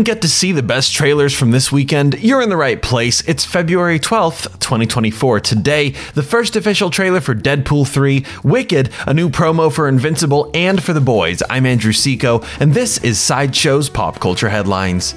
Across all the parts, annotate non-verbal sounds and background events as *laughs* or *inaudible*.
didn't get to see the best trailers from this weekend, you're in the right place. It's February 12th, 2024. Today, the first official trailer for Deadpool 3, Wicked, a new promo for Invincible, and for The Boys. I'm Andrew Seco, and this is Sideshow's Pop Culture Headlines.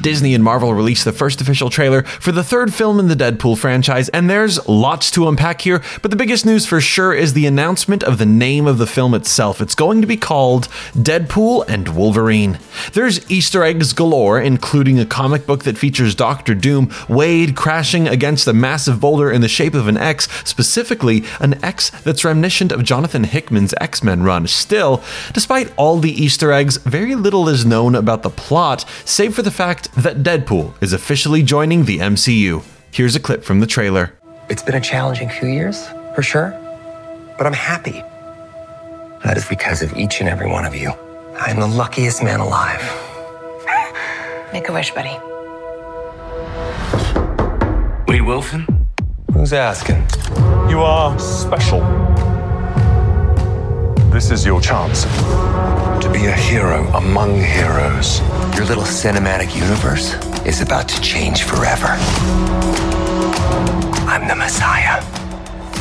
Disney and Marvel released the first official trailer for the third film in the Deadpool franchise, and there's lots to unpack here, but the biggest news for sure is the announcement of the name of the film itself. It's going to be called Deadpool and Wolverine. There's Easter eggs galore, including a comic book that features Doctor Doom Wade crashing against a massive boulder in the shape of an X, specifically an X that's reminiscent of Jonathan Hickman's X Men run. Still, despite all the Easter eggs, very little is known about the plot, save for the fact that Deadpool is officially joining the MCU. Here's a clip from the trailer. It's been a challenging few years, for sure, but I'm happy. That is because of each and every one of you. I'm the luckiest man alive. *laughs* Make a wish, buddy. Wade Wilson? Who's asking? You are special. This is your chance. To be a hero among heroes. Your little cinematic universe is about to change forever. I'm the Messiah.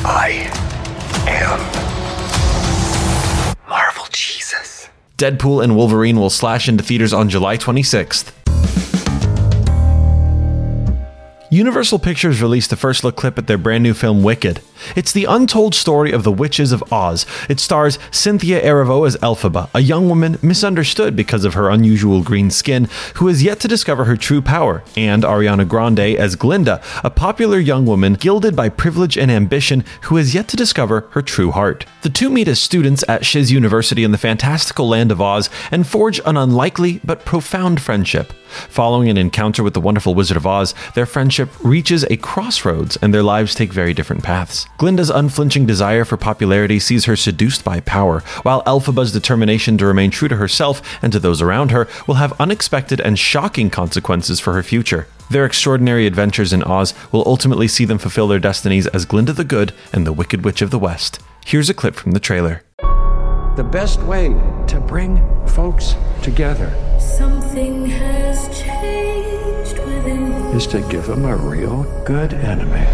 I am Marvel Jesus. Deadpool and Wolverine will slash into theaters on July 26th. Universal Pictures released the first look clip at their brand new film Wicked. It's the untold story of the Witches of Oz. It stars Cynthia Erivo as Elphaba, a young woman misunderstood because of her unusual green skin, who has yet to discover her true power, and Ariana Grande as Glinda, a popular young woman gilded by privilege and ambition who has yet to discover her true heart. The two meet as students at Shiz University in the fantastical land of Oz and forge an unlikely but profound friendship. Following an encounter with the wonderful Wizard of Oz, their friendship reaches a crossroads and their lives take very different paths. Glinda's unflinching desire for popularity sees her seduced by power, while Elphaba's determination to remain true to herself and to those around her will have unexpected and shocking consequences for her future. Their extraordinary adventures in Oz will ultimately see them fulfill their destinies as Glinda the Good and the Wicked Witch of the West. Here's a clip from the trailer. The best way to bring folks together Something has changed within is to give them a real good enemy.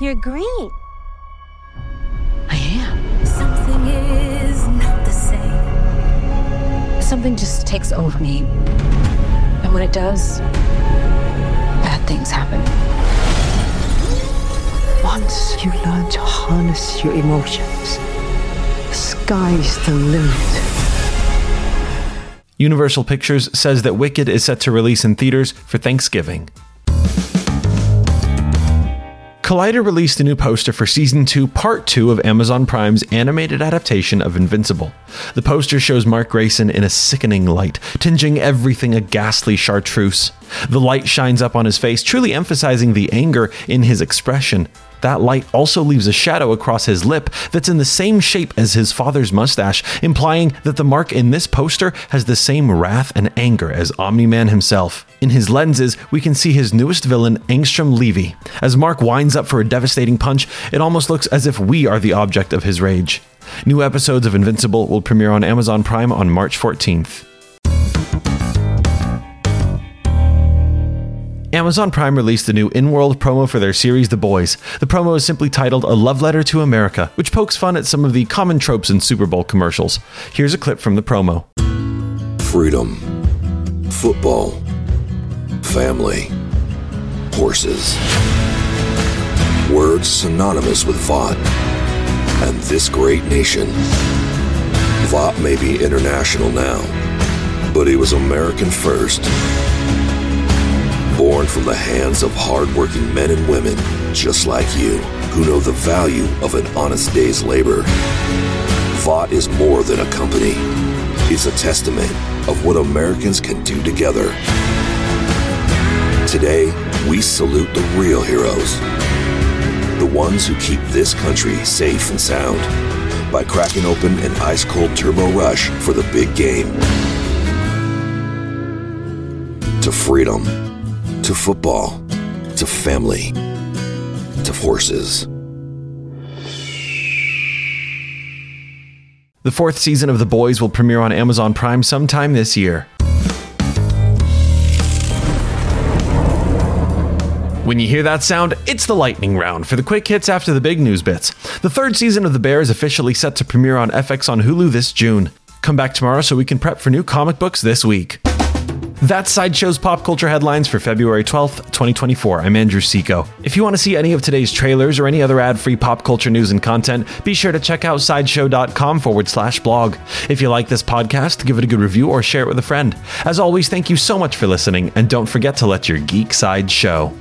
You're green. I am. Something is not the same. Something just takes over me. And when it does, bad things happen. Once you learn to harness your emotions, the sky's the limit. Universal Pictures says that Wicked is set to release in theaters for Thanksgiving. Collider released a new poster for Season 2, Part 2 of Amazon Prime's animated adaptation of Invincible. The poster shows Mark Grayson in a sickening light, tinging everything a ghastly chartreuse. The light shines up on his face, truly emphasizing the anger in his expression. That light also leaves a shadow across his lip that's in the same shape as his father's mustache, implying that the mark in this poster has the same wrath and anger as Omni Man himself. In his lenses, we can see his newest villain, Angstrom Levy. As Mark winds up for a devastating punch, it almost looks as if we are the object of his rage. New episodes of Invincible will premiere on Amazon Prime on March 14th. Amazon Prime released a new in world promo for their series The Boys. The promo is simply titled A Love Letter to America, which pokes fun at some of the common tropes in Super Bowl commercials. Here's a clip from the promo Freedom, football, family, horses. Words synonymous with Vought and this great nation. Vought may be international now, but it was American first born from the hands of hardworking men and women just like you who know the value of an honest day's labor. Vought is more than a company. It's a testament of what Americans can do together. Today, we salute the real heroes. The ones who keep this country safe and sound by cracking open an ice cold turbo rush for the big game. To freedom to football, to family, to horses. The fourth season of The Boys will premiere on Amazon Prime sometime this year. When you hear that sound, it's the lightning round for the quick hits after the big news bits. The third season of The Bear is officially set to premiere on FX on Hulu this June. Come back tomorrow so we can prep for new comic books this week. That's Sideshow's pop culture headlines for February 12th, 2024. I'm Andrew Seco. If you want to see any of today's trailers or any other ad free pop culture news and content, be sure to check out sideshow.com forward slash blog. If you like this podcast, give it a good review or share it with a friend. As always, thank you so much for listening, and don't forget to let your geek side show.